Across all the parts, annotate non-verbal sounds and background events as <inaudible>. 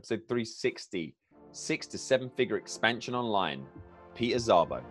episode 360 six to seven figure expansion online. Peter Szabo.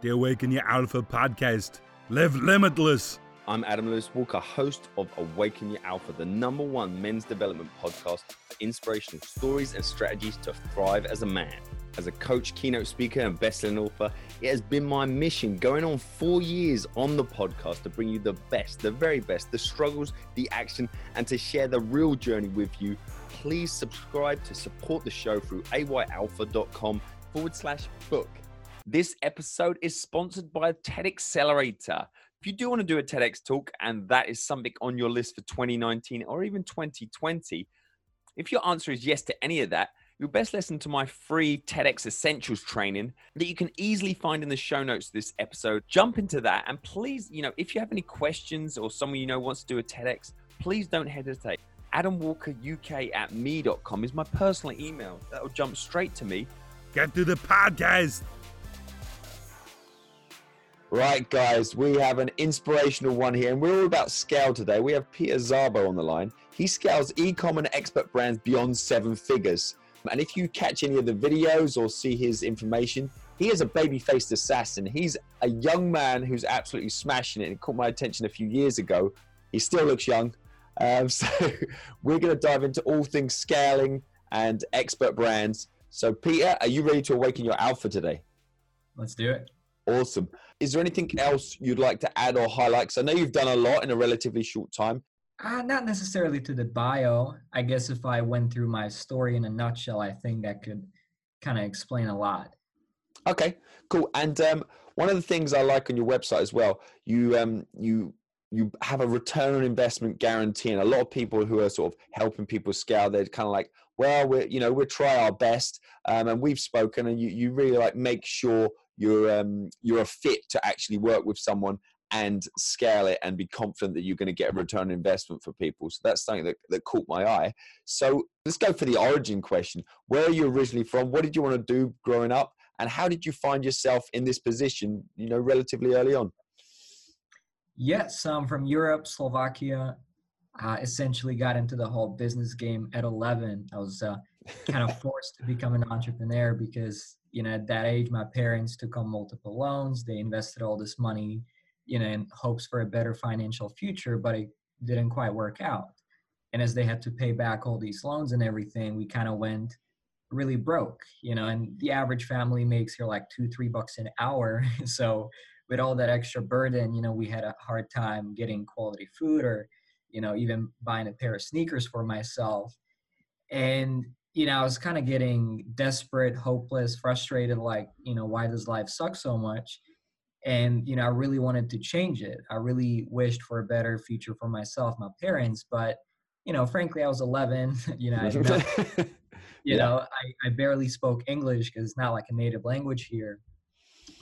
The Awaken Your Alpha podcast. Live limitless. I'm Adam Lewis Walker, host of Awaken Your Alpha, the number one men's development podcast for inspirational stories and strategies to thrive as a man. As a coach, keynote speaker, and best-selling author, it has been my mission going on four years on the podcast to bring you the best, the very best, the struggles, the action, and to share the real journey with you. Please subscribe to support the show through ayalpha.com forward slash book. This episode is sponsored by TED Accelerator. If you do want to do a TEDx talk and that is something on your list for 2019 or even 2020, if your answer is yes to any of that, you'll best listen to my free TEDx Essentials training that you can easily find in the show notes of this episode. Jump into that and please, you know, if you have any questions or someone you know wants to do a TEDx, please don't hesitate. AdamWalkerUK at me.com is my personal email. That'll jump straight to me. Get to the podcast. Right, guys, we have an inspirational one here, and we're all about scale today. We have Peter Szabo on the line. He scales e-com and expert brands beyond seven figures. And if you catch any of the videos or see his information, he is a baby-faced assassin. He's a young man who's absolutely smashing it. It caught my attention a few years ago. He still looks young. Um, <laughs> so we're going to dive into all things scaling and expert brands. So Peter, are you ready to awaken your alpha today? Let's do it. Awesome. Is there anything else you'd like to add or highlight? Because I know you've done a lot in a relatively short time. Uh, not necessarily to the bio. I guess if I went through my story in a nutshell, I think that could kind of explain a lot. Okay, cool. And um, one of the things I like on your website as well, you um, you you have a return on investment guarantee, and a lot of people who are sort of helping people scale, they're kind of like, well, we're you know we'll try our best, um, and we've spoken, and you you really like make sure you're um, you're a fit to actually work with someone and scale it and be confident that you're going to get a return on investment for people. So that's something that, that caught my eye. So let's go for the origin question. Where are you originally from? What did you want to do growing up? And how did you find yourself in this position, you know, relatively early on? Yes, I'm from Europe, Slovakia. I essentially got into the whole business game at 11. I was uh, kind of <laughs> forced to become an entrepreneur because, you know, at that age, my parents took on multiple loans. They invested all this money you know, in hopes for a better financial future, but it didn't quite work out. And as they had to pay back all these loans and everything, we kind of went really broke, you know, and the average family makes here like two, three bucks an hour. <laughs> so with all that extra burden, you know, we had a hard time getting quality food or, you know, even buying a pair of sneakers for myself. And, you know, I was kind of getting desperate, hopeless, frustrated, like, you know, why does life suck so much? And you know i really wanted to change it. I really wished for a better future for myself my parents but you know frankly i was 11 <laughs> you know, I, <laughs> <laughs> you yeah. know I, I barely spoke english because it's not like a native language here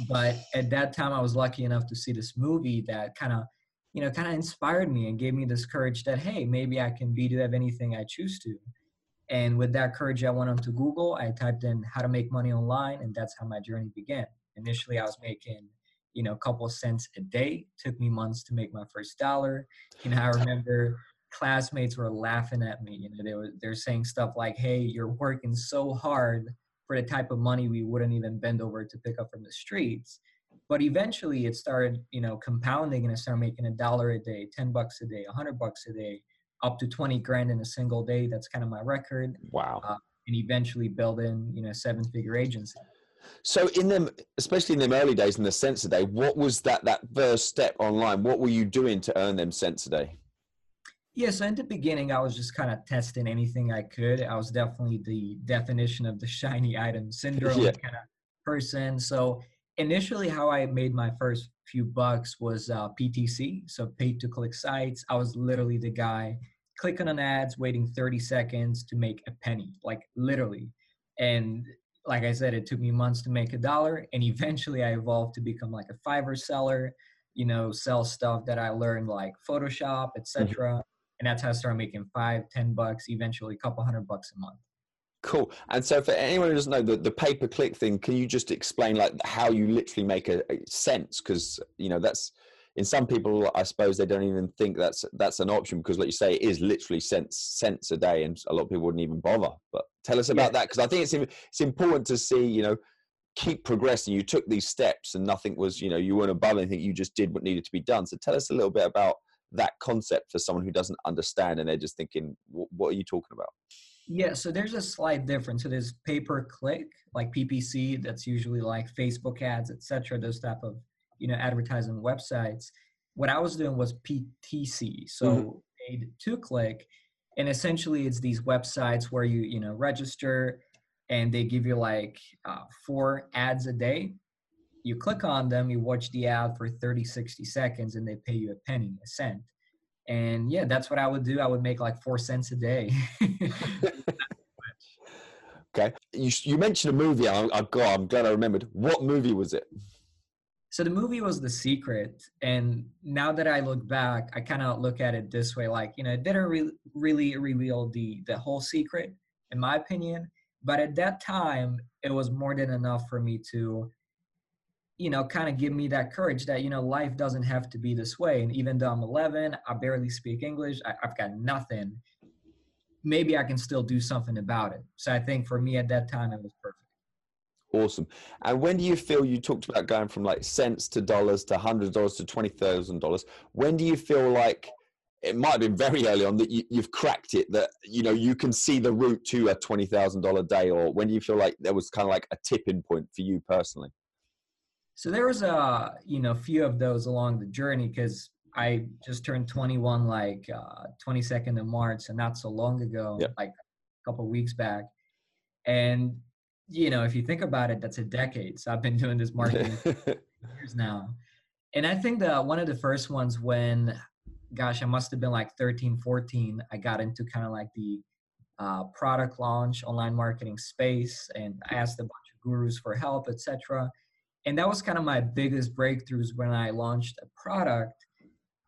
but at that time i was lucky enough to see this movie that kind of you know kind of inspired me and gave me this courage that hey maybe i can be to have anything i choose to. And with that courage i went onto google. I typed in how to make money online and that's how my journey began. Initially i was making you know, a couple of cents a day. Took me months to make my first dollar. You know, I <laughs> remember classmates were laughing at me. You know, they were they're saying stuff like, "Hey, you're working so hard for the type of money we wouldn't even bend over to pick up from the streets." But eventually, it started, you know, compounding, and I started making a dollar a day, ten bucks a day, a hundred bucks a day, up to twenty grand in a single day. That's kind of my record. Wow. Uh, and eventually building, you know, seven figure agency. So in them, especially in them early days in the cents a day, what was that that first step online? What were you doing to earn them cents a day? Yeah, so in the beginning, I was just kind of testing anything I could. I was definitely the definition of the shiny item syndrome yeah. kind of person. So initially, how I made my first few bucks was uh, PTC, so paid to click sites. I was literally the guy clicking on ads, waiting 30 seconds to make a penny, like literally. And like I said, it took me months to make a dollar, and eventually I evolved to become like a Fiverr seller. You know, sell stuff that I learned like Photoshop, etc. Mm-hmm. And that's how I started making five, ten bucks, eventually a couple hundred bucks a month. Cool. And so, for anyone who doesn't know the, the pay per click thing, can you just explain like how you literally make a, a sense? Because you know that's in some people, I suppose they don't even think that's that's an option because, like you say, it is literally cents cents a day, and a lot of people wouldn't even bother. But tell us about yeah. that because I think it's it's important to see, you know, keep progressing. You took these steps, and nothing was, you know, you weren't above anything. You just did what needed to be done. So tell us a little bit about that concept for someone who doesn't understand and they're just thinking, what are you talking about? Yeah, so there's a slight difference. So there's pay per click, like PPC, that's usually like Facebook ads, etc. Those type of you know advertising websites. What I was doing was PTC, so mm-hmm. paid to click, and essentially it's these websites where you you know register, and they give you like uh, four ads a day. You click on them, you watch the ad for 30, 60 seconds, and they pay you a penny, a cent and yeah that's what i would do i would make like four cents a day <laughs> okay you, you mentioned a movie I, I got i'm glad i remembered what movie was it so the movie was the secret and now that i look back i kind of look at it this way like you know it didn't re- really reveal the the whole secret in my opinion but at that time it was more than enough for me to you know, kind of give me that courage that, you know, life doesn't have to be this way. And even though I'm 11, I barely speak English, I, have got nothing, maybe I can still do something about it. So I think for me at that time, it was perfect. Awesome. And when do you feel you talked about going from like cents to dollars to hundreds of dollars to $20,000? When do you feel like it might have been very early on that you, have cracked it that you know you can see the route to a $20,000 day or when do you feel like there was kind of like a tipping point for you personally? So there was a you know few of those along the journey because I just turned 21 like uh, 22nd of March, and not so long ago, yep. like a couple weeks back. And you know, if you think about it, that's a decade. So I've been doing this marketing <laughs> years now. And I think that one of the first ones when, gosh, I must have been like 13, 14, I got into kind of like the uh, product launch, online marketing space, and I asked a bunch of gurus for help, etc and that was kind of my biggest breakthroughs when I launched a product,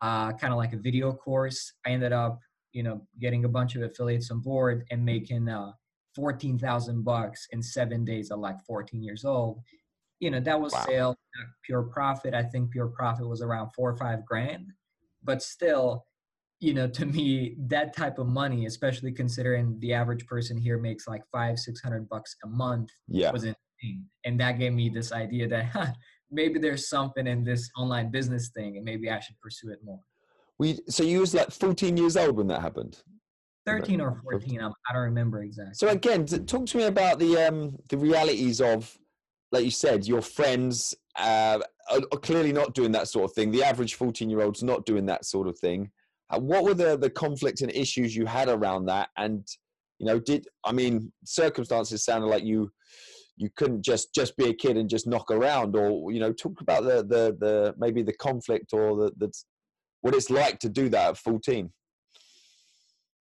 uh, kind of like a video course. I ended up, you know, getting a bunch of affiliates on board and making uh, fourteen thousand bucks in seven days at like fourteen years old. You know, that was wow. sale, pure profit. I think pure profit was around four or five grand, but still, you know, to me, that type of money, especially considering the average person here makes like five, six hundred bucks a month, yeah. was insane. and that gave me this idea that huh, maybe there's something in this online business thing and maybe i should pursue it more we so you was like 14 years old when that happened 13 or 14 I'm, i do not remember exactly. So again talk to me about the um the realities of like you said your friends uh, are, are clearly not doing that sort of thing. The average 14 year old's not doing that sort of thing. Uh, what were the the conflicts and issues you had around that? And you know did i mean circumstances sounded like you you couldn't just just be a kid and just knock around or you know talk about the the the maybe the conflict or the, the what it's like to do that at 14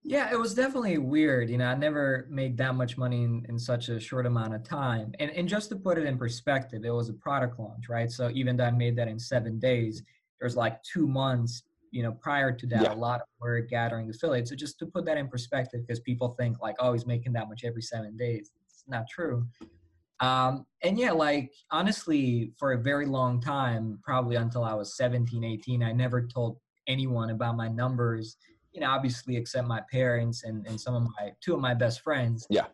yeah it was definitely weird you know i never made that much money in, in such a short amount of time. And, and just to put it in perspective it was a product launch right? So even though i made that in seven days there's like two months you know prior to that yeah. a lot of work gathering affiliates. So just to put that in perspective because people think like oh he's making that much every seven days. It's not true. Um, and yeah, like honestly, for a very long time, probably until I was 17, 18, I never told anyone about my numbers, you know, obviously except my parents and, and some of my, two of my best friends. Yeah.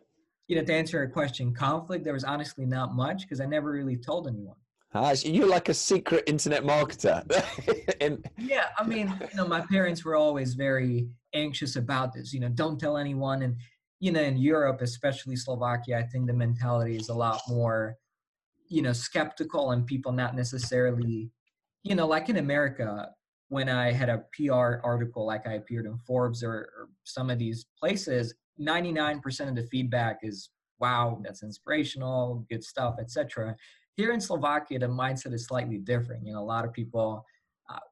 You know, to answer your question, conflict, there was honestly not much because I never really told anyone. Ah, so you're like a secret internet marketer. <laughs> and- yeah, I mean, you know, my parents were always very anxious about this. You know, don't tell anyone. And you know, in Europe, especially Slovakia, I think the mentality is a lot more, you know, skeptical and people not necessarily, you know, like in America, when I had a PR article, like I appeared in Forbes or, or some of these places, 99% of the feedback is, wow, that's inspirational, good stuff, etc. Here in Slovakia, the mindset is slightly different. You know, a lot of people,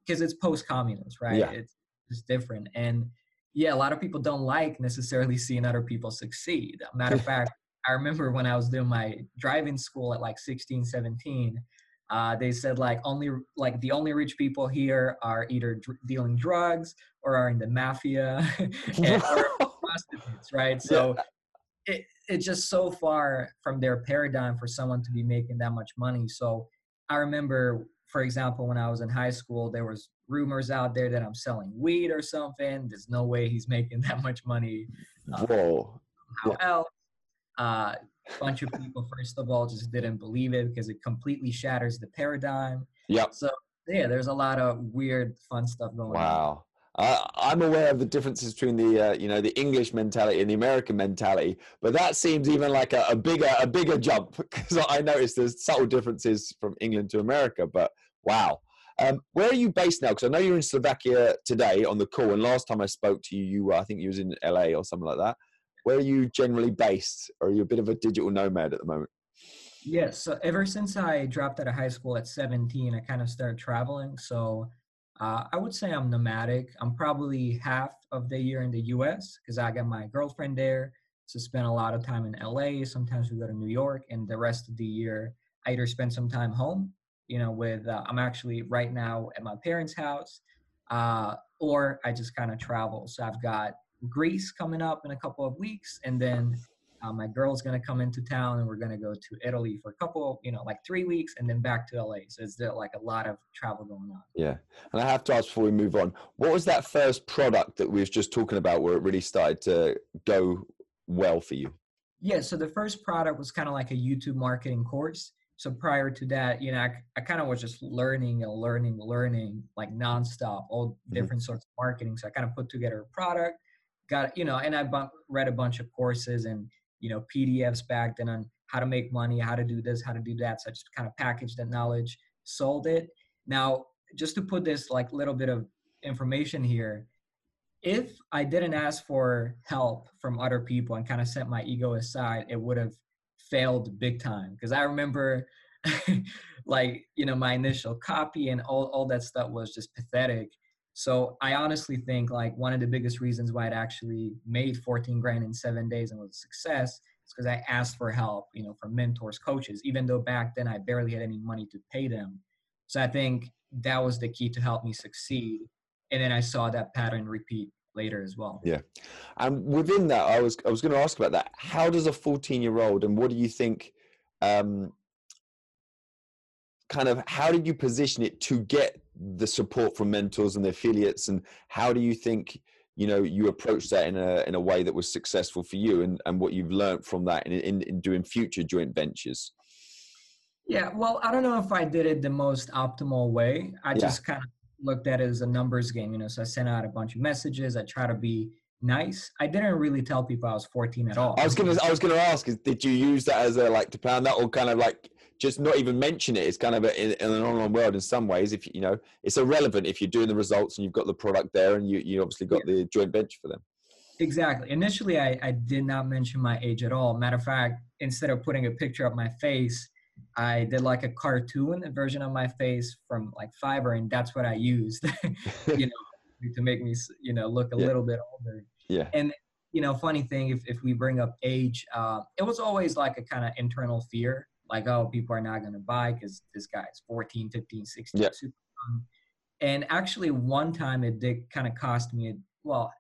because uh, it's post-communist, right? Yeah. It's, it's different. And yeah, a lot of people don't like necessarily seeing other people succeed. Matter of fact, I remember when I was doing my driving school at like 16, 17, uh, they said like only like the only rich people here are either dr- dealing drugs or are in the mafia <laughs> and, <laughs> or prostitutes, right? So yeah. it, it's just so far from their paradigm for someone to be making that much money. So I remember for example, when I was in high school, there was rumors out there that I'm selling weed or something. There's no way he's making <laughs> that much money. Uh, Whoa. How yeah. else? Uh, a bunch of people, first of all, just didn't believe it because it completely shatters the paradigm. Yep. So yeah, there's a lot of weird, fun stuff going wow. on. Wow. Uh, I'm aware of the differences between the uh, you know the English mentality and the American mentality, but that seems even like a, a bigger a bigger jump <laughs> because I noticed there's subtle differences from England to America. But wow, um, where are you based now? Because I know you're in Slovakia today on the call, and last time I spoke to you, you were, I think you was in LA or something like that. Where are you generally based, are you a bit of a digital nomad at the moment? Yes. So ever since I dropped out of high school at 17, I kind of started traveling. So uh, I would say I'm nomadic. I'm probably half of the year in the US because I got my girlfriend there. So spend a lot of time in LA. Sometimes we go to New York, and the rest of the year I either spend some time home, you know, with uh, I'm actually right now at my parents' house, uh, or I just kind of travel. So I've got Greece coming up in a couple of weeks, and then uh, my girl's gonna come into town, and we're gonna go to Italy for a couple, you know, like three weeks, and then back to LA. So it's like a lot of travel going on. Yeah, and I have to ask before we move on, what was that first product that we was just talking about, where it really started to go well for you? Yeah, so the first product was kind of like a YouTube marketing course. So prior to that, you know, I, I kind of was just learning and learning, learning like nonstop, all mm-hmm. different mm-hmm. sorts of marketing. So I kind of put together a product, got you know, and I bu- read a bunch of courses and you know PDFs back then on how to make money, how to do this, how to do that. So I just kind of packaged that knowledge, sold it. Now, just to put this like little bit of information here, if I didn't ask for help from other people and kind of set my ego aside, it would have failed big time. Because I remember <laughs> like, you know, my initial copy and all, all that stuff was just pathetic. So I honestly think like one of the biggest reasons why it actually made 14 grand in seven days and was a success is because I asked for help, you know, from mentors, coaches, even though back then I barely had any money to pay them. So I think that was the key to help me succeed. And then I saw that pattern repeat later as well. Yeah. And within that, I was I was going to ask about that. How does a 14 year old and what do you think um kind of how did you position it to get the support from mentors and the affiliates and how do you think you know you approach that in a in a way that was successful for you and and what you've learned from that in, in, in doing future joint ventures? Yeah well i don't know if i did it the most optimal way. I yeah. just kind of looked at it as a numbers game you know so i sent out a bunch of messages. I try to be nice. I didn't really tell people i was 14 at all. I was gonna i was gonna ask did you use that as a like to plan that or kind of like just not even mention it. It's kind of a, in, in, an online world in some ways. If you know, it's irrelevant if you're doing the results and you've got the product there, and you you obviously got yeah. the joint venture for them. Exactly. Initially, I, I did not mention my age at all. Matter of fact, instead of putting a picture of my face, I did like a cartoon version of my face from like Fiverr, and that's what I used, <laughs> you know, to make me, you know, look a yeah. little bit older. Yeah. And you know, funny thing, if if we bring up age, uh, it was always like a kind of internal fear like oh people are not going to buy because this guy is 14 15 16 yep. super young. and actually one time it did kind of cost me well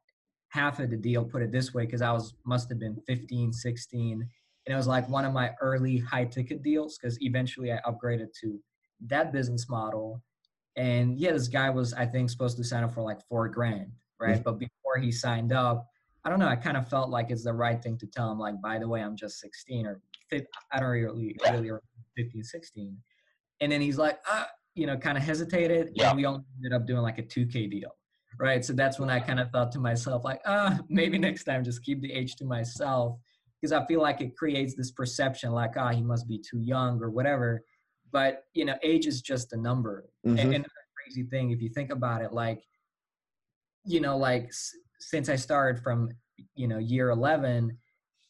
half of the deal put it this way because i was must have been 15 16 and it was like one of my early high ticket deals because eventually i upgraded to that business model and yeah this guy was i think supposed to sign up for like four grand right mm-hmm. but before he signed up i don't know i kind of felt like it's the right thing to tell him like by the way i'm just 16 or I don't really, really 15, 16. And then he's like, uh, you know, kind of hesitated. Yeah. And we only ended up doing like a 2K deal. Right. So that's when I kind of thought to myself, like, ah, uh, <laughs> maybe next time just keep the age to myself. Because I feel like it creates this perception like, ah, he must be too young or whatever. But, you know, age is just a number. Mm-hmm. And, and crazy thing, if you think about it, like, you know, like s- since I started from, you know, year 11,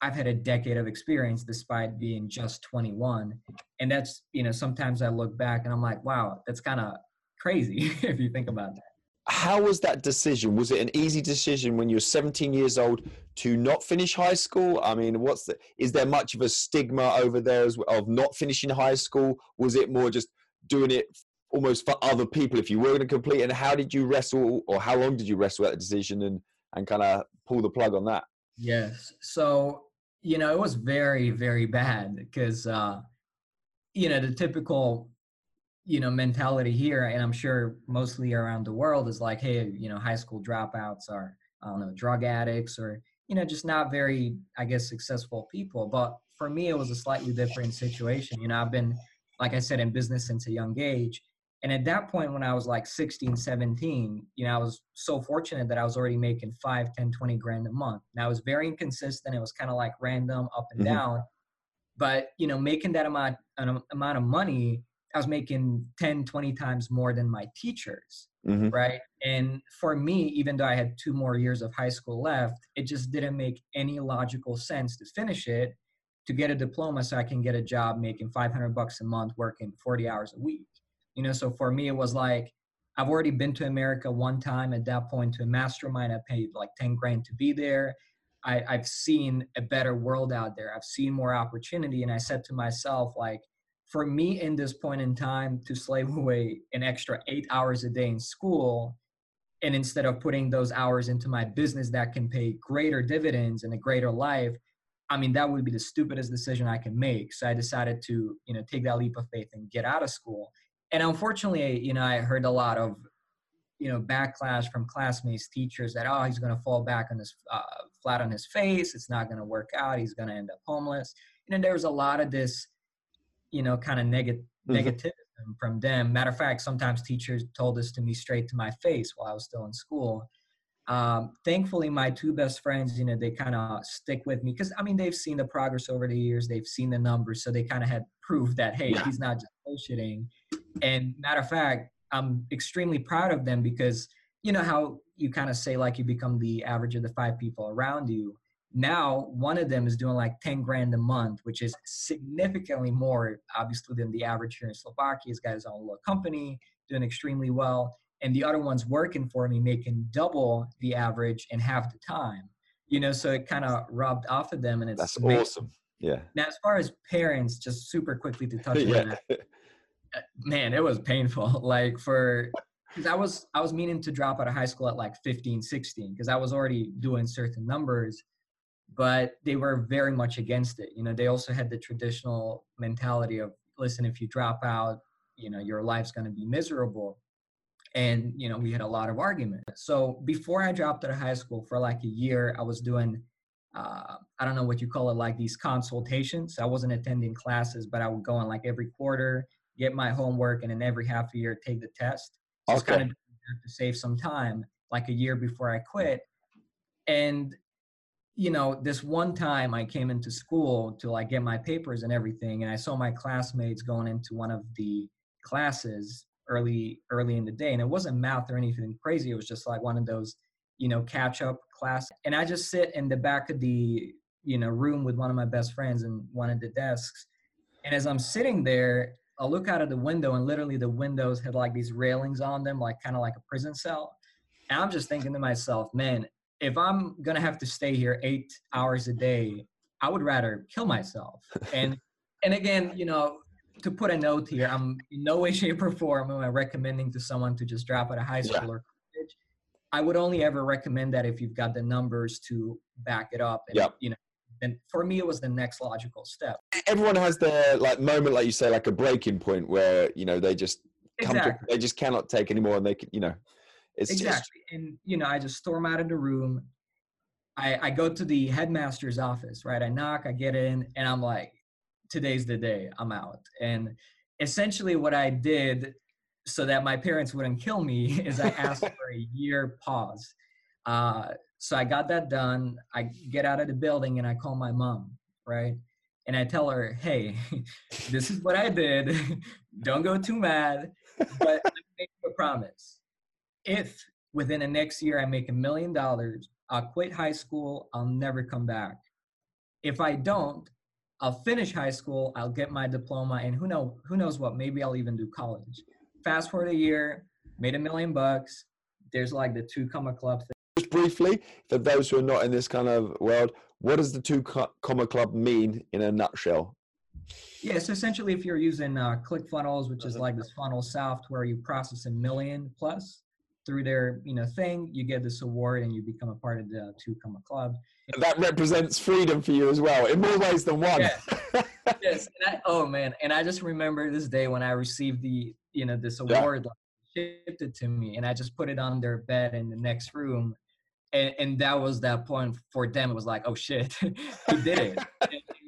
I've had a decade of experience despite being just 21. And that's, you know, sometimes I look back and I'm like, wow, that's kind of crazy <laughs> if you think about that. How was that decision? Was it an easy decision when you were 17 years old to not finish high school? I mean, what's the, is there much of a stigma over there as well of not finishing high school? Was it more just doing it almost for other people if you were going to complete? And how did you wrestle or how long did you wrestle at the decision and, and kind of pull the plug on that? Yes. So you know, it was very, very bad because, uh, you know, the typical you know mentality here and i'm sure mostly around the world is like hey you know high school dropouts are i don't know drug addicts or you know just not very i guess successful people. But for me it was a slightly different situation. You know i've been like i said in business since a young age and at that point when i was like 16 17 you know i was so fortunate that i was already making 5 10 20 grand a month now it was very inconsistent it was kind of like random up and mm-hmm. down but you know making that amount an amount of money I was making 10, 20 times more than my teachers. Mm-hmm. Right. And for me, even though I had two more years of high school left, it just didn't make any logical sense to finish it to get a diploma so I can get a job making 500 bucks a month working 40 hours a week. You know, so for me, it was like, I've already been to America one time at that point to a mastermind. I paid like 10 grand to be there. I, I've seen a better world out there. I've seen more opportunity. And I said to myself, like, for me in this point in time to slave <laughs> away an extra eight hours a day in school and instead of putting those hours into my business that can pay greater dividends and a greater life i mean that would be the stupidest decision i can make so i decided to you know take that leap of faith and get out of school and unfortunately you know i heard a lot of you know backlash from classmates teachers that oh he's going to fall back on his uh, flat on his face it's not going to work out he's going to end up homeless and then there was a lot of this you know, kind of negative mm-hmm. negativism from them. Matter of fact, sometimes teachers told this to me straight to my face while I was still in school. Um, thankfully, my two best friends, you know, they kind of stick with me because I mean, they've seen the progress over the years, they've seen the numbers, so they kind of had proof that hey, yeah. he's not just bullshitting. And matter of fact, I'm extremely proud of them because you know how you kind of say like you become the average of the five people around you. Now one of them is doing like 10 grand a month which is significantly more obviously than the average here in slovakia. He's got his own little company doing extremely well. And the other one's working for me making double the average in half the time. You know so it kind of rubbed off of them and it's that's amazing. awesome. Yeah. Now as far as parents just super quickly to touch <laughs> yeah. on that man it was painful <laughs> like for because i was i was meaning to drop out of high school at like 15 16 because i was already doing certain numbers but they were very much against it. You know, they also had the traditional mentality of, listen, if you drop out, you know, your life's going to be miserable. And, you know, we had a lot of argument. So before I dropped out of high school for like a year, I was doing, uh, I don't know what you call it, like these consultations. I wasn't attending classes, but I would go on like every quarter, get my homework, and then every half a year take the test. Just okay. kind of to save some time, like a year before I quit. And you know, this one time I came into school to like get my papers and everything, and I saw my classmates going into one of the classes early early in the day, and it wasn't math or anything crazy. It was just like one of those, you know, catch up class. And I just sit in the back of the you know room with one of my best friends in one of the desks, and as I'm sitting there, I look out of the window, and literally the windows had like these railings on them, like kind of like a prison cell. And I'm just thinking to myself, man, if I'm gonna have to stay here eight hours a day, I would rather kill myself. <laughs> And and again, you know, to put a note here, I'm in no way, shape, or form am I recommending to someone to just drop out of high school yeah. or college. I would only ever recommend that if you've got the numbers to back it up. And yep. you know, then for me it was the next logical step. Everyone has their like moment, like you say, like a breaking point where you know they just come exactly. to, they just cannot take anymore, and they can, you know it's exactly. Just... And you know, I just storm out of the room. I, I go to the headmaster's office, right? I knock, I get in, and I'm like, today's the day, I'm out. And essentially what I did so that my parents wouldn't kill me <laughs> is I asked <laughs> for a year pause. Uh, so I got that done. I get out of the building and I call my mom, right? And I tell her, hey, <laughs> this is what I did. <laughs> Don't go too mad, but <laughs> I make a promise if within the next year I make a million dollars, I'll quit high school, I'll never come back. If I don't, I'll finish high school, I'll get my diploma, and who know who knows what, maybe I'll even do college. Fast forward a year, made a million bucks. There's like the two comma club thing. Just briefly, for those who are not in this kind of world, what does the two comma club mean in a nutshell? Yeah, so essentially, if you're using uh, ClickFunnels, which is like this funnel software, you process a million plus through their you know thing you get this award and you become a part of the two comma club that represents freedom for you as well in more ways than one yes, yes. I, oh man and i just remember this day when i received the you know this award like, shipped it to me and i just put it on their bed in the next room and, and that was that point for them it was like oh shit <laughs> he did it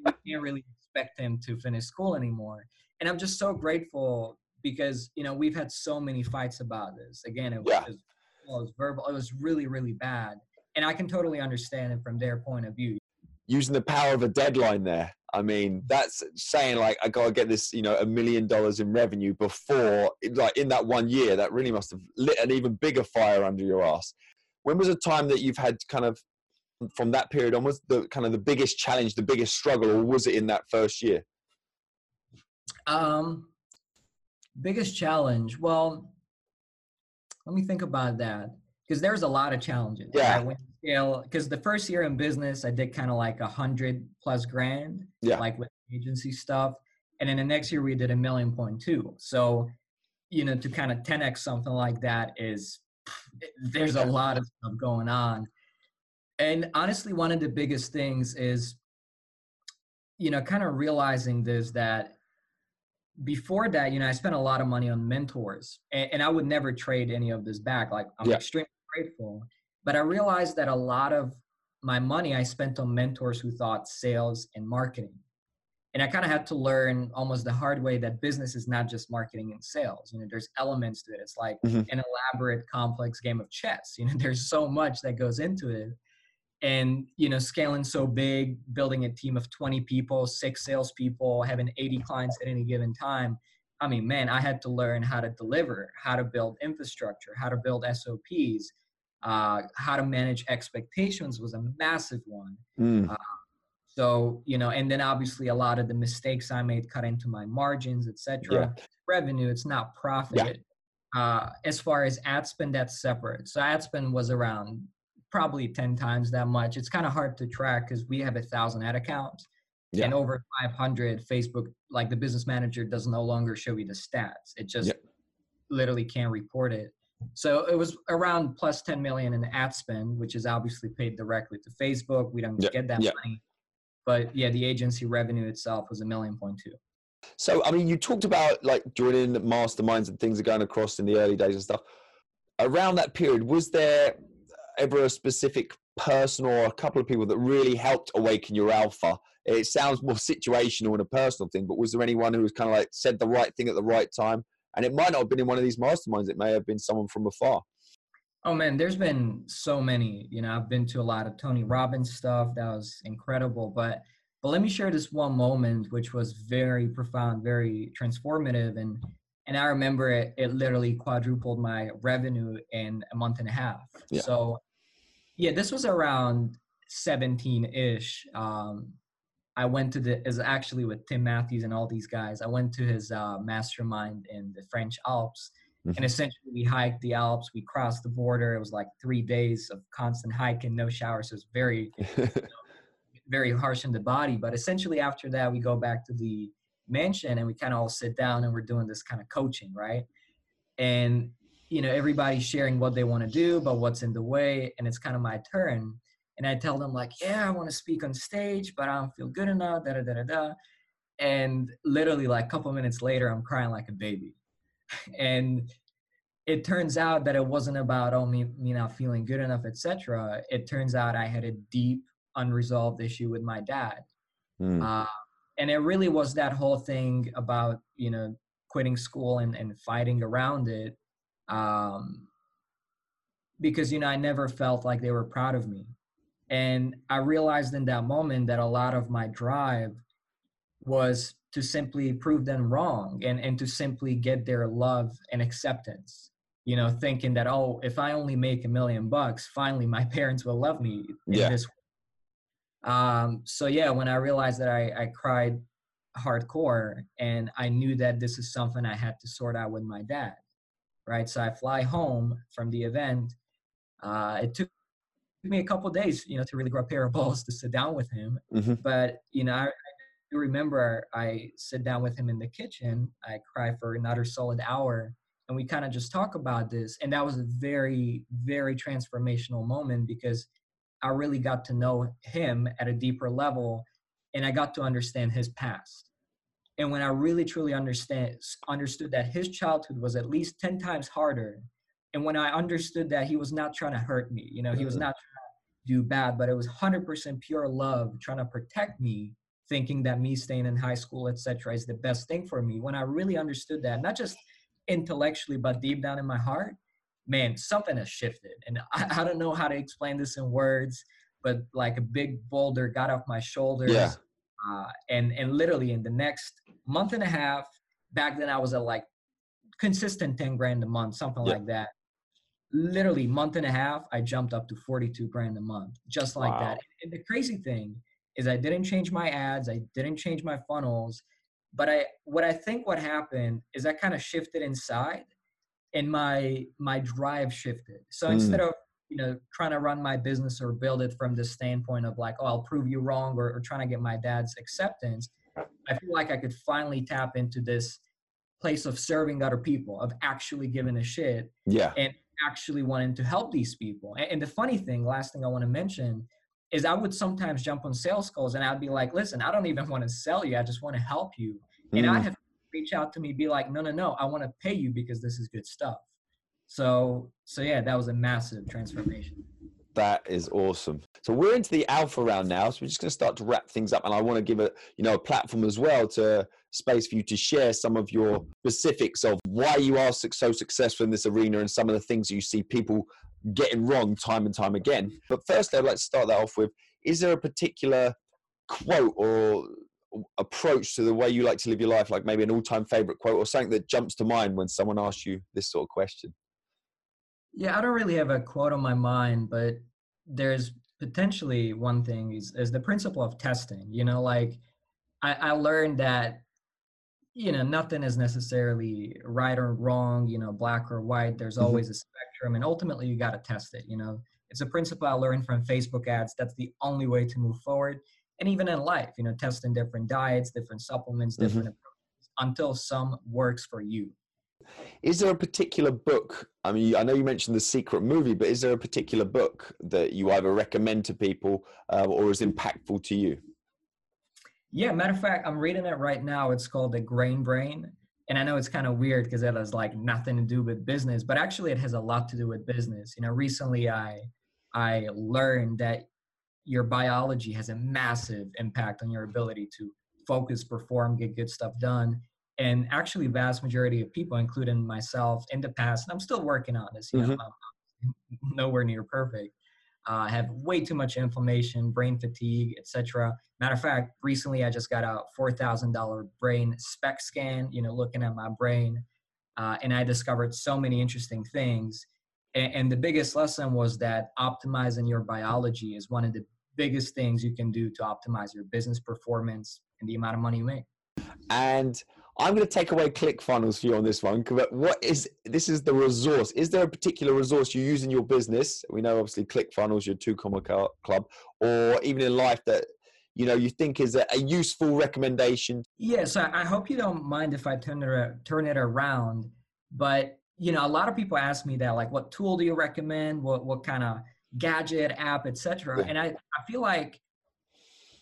we can't really expect him to finish school anymore and i'm just so grateful because you know we've had so many fights about this again it was, Yeah. it was verbal it was really really bad and i can totally understand it from their point of view using the power of a deadline there. I mean, that's saying like I gotta get this, you know, a million dollars in revenue before, like in that one year. That really must have lit an even bigger fire under your ass. When was a time that you've had kind of from that period on? Was the kind of the biggest challenge, the biggest struggle, or was it in that first year? Um, biggest challenge. Well, let me think about that because there's a lot of challenges. Yeah. Right? When you scale, because the first year in business, I did kind of like a hundred plus grand. Yeah. Like with agency stuff, and then the next year we did a million point two. So, you know, to kind of 10x something like that is there's a lot of stuff going on. And honestly, one of the biggest things is, you know, kind of realizing this that before that, you know, I spent a lot of money on mentors and, and I would never trade any of this back. Like I'm Yeah. extremely grateful. But I realized that a lot of my money I spent on mentors who thought sales and marketing. And I kind of had to learn almost the hard way that business is not just marketing and sales. You know, there's elements to it. It's like Mhm. an elaborate, complex game of chess. You know, <laughs> there's so much that goes into it. And you know, scaling so big, building a team of 20 people, six salespeople, having 80 clients at any given time. I mean, man, I had to learn how to deliver, how to build infrastructure, how to build SOPs, uh, how to manage expectations was a massive one. Mm, So, you know, and then obviously a lot of the mistakes I made cut into my margins, etc. Revenue, it's not profit. Uh, as far as ad spend, that's separate. So ad spend was around probably 10 times that much. It's kind of hard to track because we have a thousand ad accounts Yeah. and over 500 Facebook, like the business manager does no longer show you the stats. It just Yeah. literally can't report it. So it was around plus 10 million in ad spend, which is obviously paid directly to Facebook. We don't Yeah, get that yeah. money. But yeah, the agency revenue itself was a million point two. So, I mean, you talked about like joining masterminds and things are going across in the early days and stuff. Around that period, was there ever a specific person or a couple of people that really helped awaken your alpha? It sounds more <laughs> situational and a personal thing, but was there anyone who was kind of like said the right thing at the right time? And it might not have been in one of these masterminds, it may have been someone from afar. Oh man, there's been so many. You know, I've been to a lot of Tony Robbins stuff. That was incredible. But but let me share this one moment which was very profound, very transformative, and and I remember it. It literally quadrupled my revenue in a month and a half. Yeah. So yeah, this was around 17-ish. Um, I went to the is actually with Tim Matthews and all these guys. I went to his uh, mastermind in the French Alps, Mhm. and essentially we hiked the Alps. We crossed the border. It was like three days of constant hiking, no showers. So it was very <laughs> very harsh on the body. But essentially after that, we go back to the mansion and we kind of all sit down and we're doing this kind of coaching, right? And you know everybody's sharing what they want to do, but what's in the way, and it's kind of my turn and I tell them like, yeah, I want to speak on stage, but I don't feel good enough, da da da da da. And literally like a couple minutes later, I'm crying like a baby. <laughs> and it turns out that it wasn't about oh me me not feeling good enough, etc. It turns out I had a deep unresolved issue with my dad. Mm, Uh, and it really was that whole thing about you know quitting school and, and fighting around it um, because you know i never felt like they were proud of me and i realized in that moment that a lot of my drive was to simply prove them wrong and, and to simply get their love and acceptance you know thinking that oh if i only make a million bucks finally my <laughs> parents will love me in Yeah. this um, so yeah, when I realized that I, I cried hardcore and I knew that this is something I had to sort out with my dad, right? So I fly home from the event. Uh, it took me a couple days, you know, to really grow a pair of balls to sit down with him. mhm. But you know, I, I remember I sit down with him in the kitchen. I cry for another solid hour, and we kind of just talk about this. And that was a very, very transformational moment because I really got to know him at a deeper level, and I got to understand his past. And when I really truly understand understood that his childhood was at least 10 times harder, and when I understood that he was not trying to hurt me, you know, he was Mhm. not do bad, but it was 100% pure love trying to protect me, thinking that me staying in high school, etc., is the best thing for me. When I really understood that, not just intellectually, but deep down in my heart, man, something has shifted. And I, I don't know how to explain this in words, but like a big boulder got off my shoulders. Yeah. Uh, and and literally in the next month and a half, back then I was at like consistent 10 grand a month, something Yeah. like that. Literally month and a half, I jumped up to 42 grand a month, just like Wow. that. And the crazy thing is I didn't change my ads, I didn't change my funnels, but I what I think what happened is I kind of shifted inside and my my drive shifted. So Mm. instead of you know trying to run my business or build it from the standpoint of like oh I'll prove you wrong or, or trying to get my dad's acceptance, I feel like I could finally tap into this place of serving other people, of actually giving a shit, Yeah. Actually wanting to help these people. And, and the funny thing, last thing I want to mention, is I would sometimes jump on sales calls and I'd be like, listen, I don't even want to sell you. I just want to help you. And Mm. I'd have to reach out to me, be like, no, no, no, I want to pay you because this is good stuff. So, so yeah, that was a massive transformation. That is awesome. So we're into the alpha round now. So we're just going to start to wrap things up, and I want to give a you know a platform as well to space for you to share some of your specifics of why you are so successful in this arena and some of the things you see people getting wrong time and time again. But first, I'd like to start that off with: Is there a particular quote or approach to the way you like to live your life, like maybe an all-time favorite quote or something that jumps to mind when someone asks you this sort of question? Yeah, I don't really have a quote on my mind, but there's potentially one thing is, is the principle of testing. You know, like I, I learned that, you know, nothing is necessarily right or wrong, you know, black or white. There's Mhm. always a spectrum, and ultimately you got to test it. You know, it's a principle I learned from Facebook ads. That's the only way to move forward. And even in life, you know, testing different diets, different supplements, Mhm. different approaches until some works for you. Is there a particular book? I mean, I know you mentioned the secret movie, but is there a particular book that you either recommend to people uh, or is impactful to you? Yeah, matter of fact, I'm reading it right now. It's called The Grain Brain. And I know it's kind of weird because it has like nothing to do with business, but actually it has a lot to do with business. You know, recently I I learned that your biology has a massive impact on your ability to focus, perform, get good stuff done. And actually vast majority of people, including myself in the past, and I'm still working on this, you know, Mhm. I'm nowhere near perfect. Uh, have way too much inflammation, brain fatigue, etc. Matter of fact, recently I just got a four thousand dollar brain SPECT scan. You know, looking at my brain, uh, and I discovered so many interesting things. And, and the biggest lesson was that optimizing your biology is one of the biggest things you can do to optimize your business performance and the amount of money you make. And I'm going to take away ClickFunnels for you on this one. But what is this? Is the resource? Is there a particular resource you use in your business? We know obviously ClickFunnels, your two comma club, or even in life that you know you think is a, a useful recommendation. Yes, I, I hope you don't mind if I turn it turn it around. But you know, a lot of people ask me that, like, what tool do you recommend? What what kind of gadget, app, etc. Yeah. And I I feel like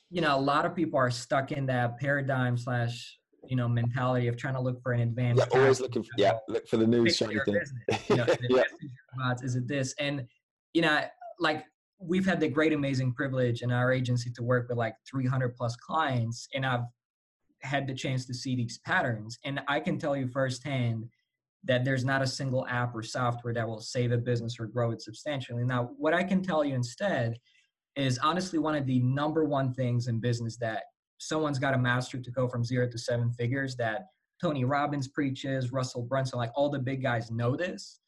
you know a lot of people are stuck in that paradigm slash you know mentality of trying to look for an advanced. Yeah, always looking. For, yeah, look for the news fix shiny thing. business. You know, <laughs> Yeah. messenger? Is it this? And you know, like we've had the great, amazing privilege in our agency to work with like 300 plus clients, and I've had the chance to see these patterns. And I can tell you firsthand that there's not a single app or software that will save a business or grow it substantially. Now, what I can tell you instead is honestly one of the number one things in business that someone's got to master to go from zero to seven figures that Tony Robbins preaches, Russell Brunson, like all the big guys know this,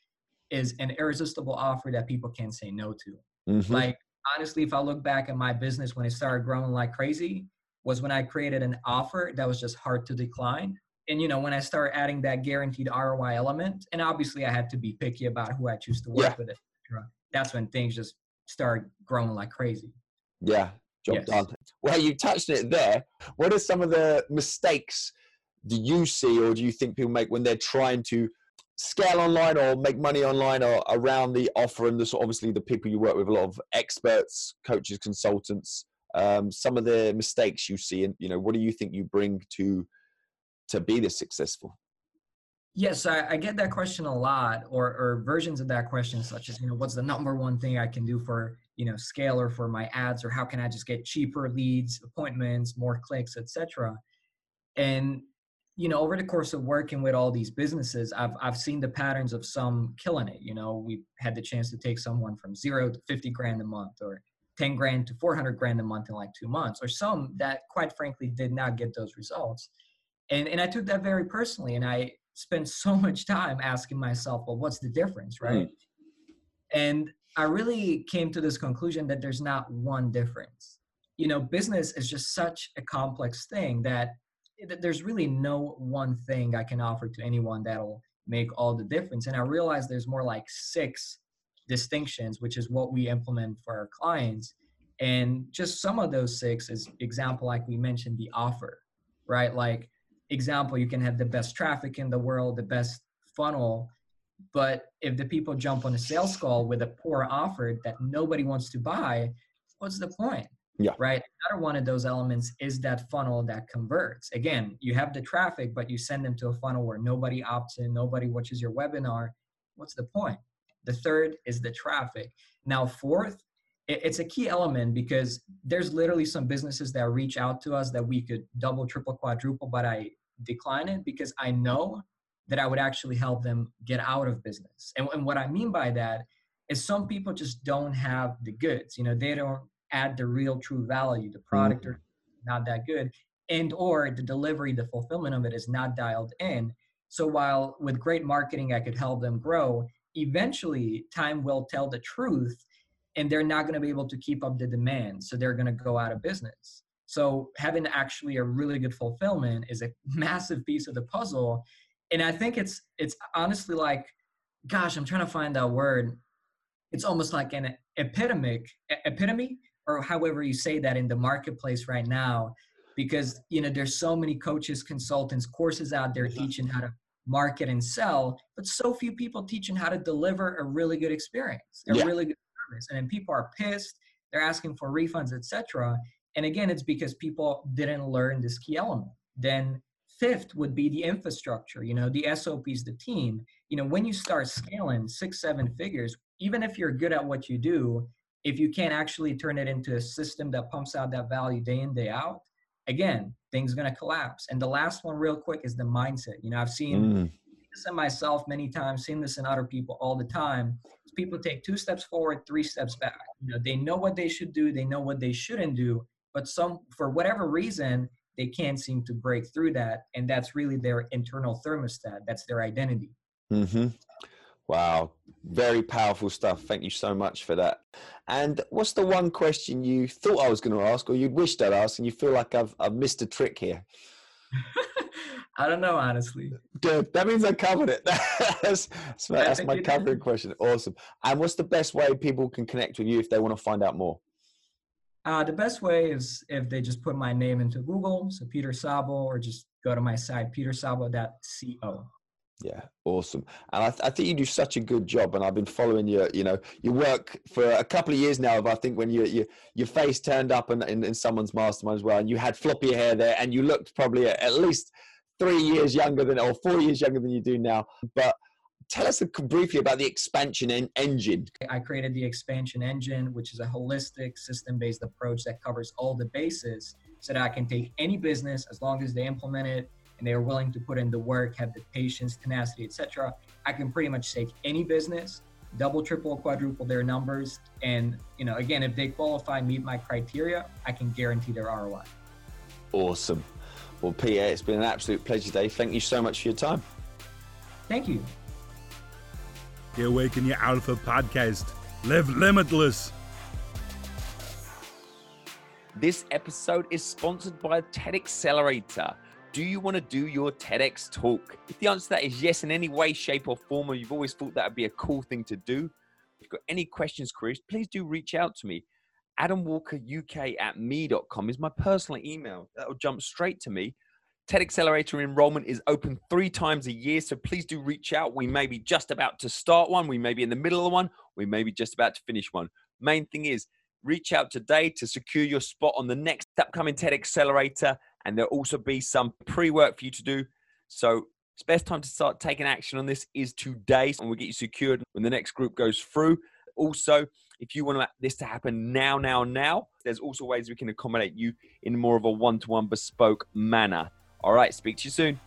is an irresistible offer that people can't say no to. Mhm. Like honestly, if I look back at my business when it started growing like crazy, was when I created an offer that was just hard to decline. And you know, when I started adding that guaranteed ROI element, and obviously I had to be picky about who I choose to work Yeah. with, etc. That's when things just started growing like crazy. Yeah, job Yes. done. Well, you touched it there. What are some of the mistakes do you see or do you think people make when they're trying to scale online or make money online or around the offer and this obviously the people you work with a lot of experts, coaches, consultants, um, some of the mistakes you see and you know, what do you think you bring to to be this successful? Yes, I, I get that question a lot, or or versions of that question, such as you know, what's the number one thing I can do for you know scale or for my ads, or how can I just get cheaper leads, appointments, more clicks, etc. And you know, over the course of working with all these businesses, I've I've seen the patterns of some killing it. You know, we had the chance to take someone from zero to fifty grand a month, or 10 grand to 400 grand a month in like two months, or some that quite frankly did not get those results. And, and I took that very personally. And I spent so much time asking myself, well, what's the difference, right? Mm. And I really came to this conclusion that there's not one difference. You know, business is just such a complex thing that eh, there's really no one thing I can offer to anyone that'll make all the difference. And I realized there's more like six distinctions, which is what we implement for our clients. And just some of those six is example, like we mentioned, the offer, right? Like example, you can have the best traffic in the world, the best funnel, but if the people jump on a sales call with a poor offer that nobody wants to buy, what's the point? Yeah. Right. Another one of those elements is that funnel that converts. Again, you have the traffic, but you send them to a funnel where nobody opts in, nobody watches your webinar. What's the point? The third is the traffic. Now, fourth, it's a key element because there's literally some businesses that reach out to us that we could double, triple, quadruple, but I decline it because I know that I would actually help them get out of business. And, and what I mean by that is some people just don't have the goods. You know, they don't add the real true value. The product mm-hmm. are not that good, and or the delivery, the fulfillment of it is not dialed in. So while with great marketing I could help them grow, eventually time will tell the truth and they're not going to be able to keep up the demand so they're going to go out of business so having actually a really good fulfillment is a <laughs> massive piece of the puzzle and i think it's it's honestly like gosh i'm trying to find that word it's almost like an epidemic epitome or however you say that in the marketplace right now because you know there's so many coaches consultants courses out there mm-hmm. teaching how to market and sell, but so few people teaching how to deliver a really good experience, a yeah. really good service. And then people are pissed, they're asking for refunds, etc. And again, it's because people didn't learn this key element. Then fifth would be the infrastructure, you know, the SOPs, the team. You know, when you start scaling six, seven figures, even if you're good at what you do, if you can't actually turn it into a system that pumps out that value day in, day out, again, things going to collapse. And the last one, real quick, is the mindset. You know, I've seen mm. this in myself many times, seen this in other people all the time. People take two steps forward, three steps back. You know, they know what they should do, they know what they shouldn't do, but some, for whatever reason, they can't seem to break through that. And that's really their internal thermostat. That's their identity. Mm-hmm. Wow, very powerful stuff. Thank you so much for that. And what's the one question you thought I was going to ask, or you'd wished I'd ask, and you feel like I've I've missed a trick here? <laughs> I don't know, honestly. Good. That means I covered it. <laughs> that's that's my, that's my covering question. Awesome. And what's the best way people can connect with you if they want to find out more? Uh, the best way is if they just put my name into Google, so Peter Szabo, or just go to my site, peterszabo.co. Yeah, awesome. And I, th- I, think you do such a good job. And I've been following your, you know, your work for a couple of years now. But I think when you, you your face turned up in, in, in, someone's mastermind as well, and you had floppy hair there, and you looked probably at, at least three years younger than, or four years younger than you do now. But tell us briefly about the expansion en- engine. I created the expansion engine, which is a holistic system-based approach that covers all the bases, so that I can take any business as long as they implement it and they are willing to put in the work, have the patience, tenacity, etc., I can pretty much take any business, double, triple, quadruple their numbers, and you know, again, if they qualify, meet my criteria, I can guarantee their ROI. Awesome. Well, Peter, it's been an absolute pleasure today. Thank you so much for your time. Thank you. The Awaken Your Alpha podcast. Live limitless. This episode is sponsored by TED Accelerator. Do you want to do your TEDx talk? If the answer to that is yes in any way, shape, or form, or you've always thought that would be a cool thing to do, if you've got any questions, queries, please do reach out to me. AdamWalkerUK at me.com is my personal email. That'll jump straight to me. TED Accelerator enrollment is open three times a year, so please do reach out. We may be just about to start one, we may be in the middle of one, we may be just about to finish one. Main thing is reach out today to secure your spot on the next upcoming TED Accelerator and there'll also be some pre-work for you to do. So it's best time to start taking action on this is today, and we'll get you secured when the next group goes through. Also, if you want this to happen now, now, now, there's also ways we can accommodate you in more of a one-to-one bespoke manner. All right, speak to you soon.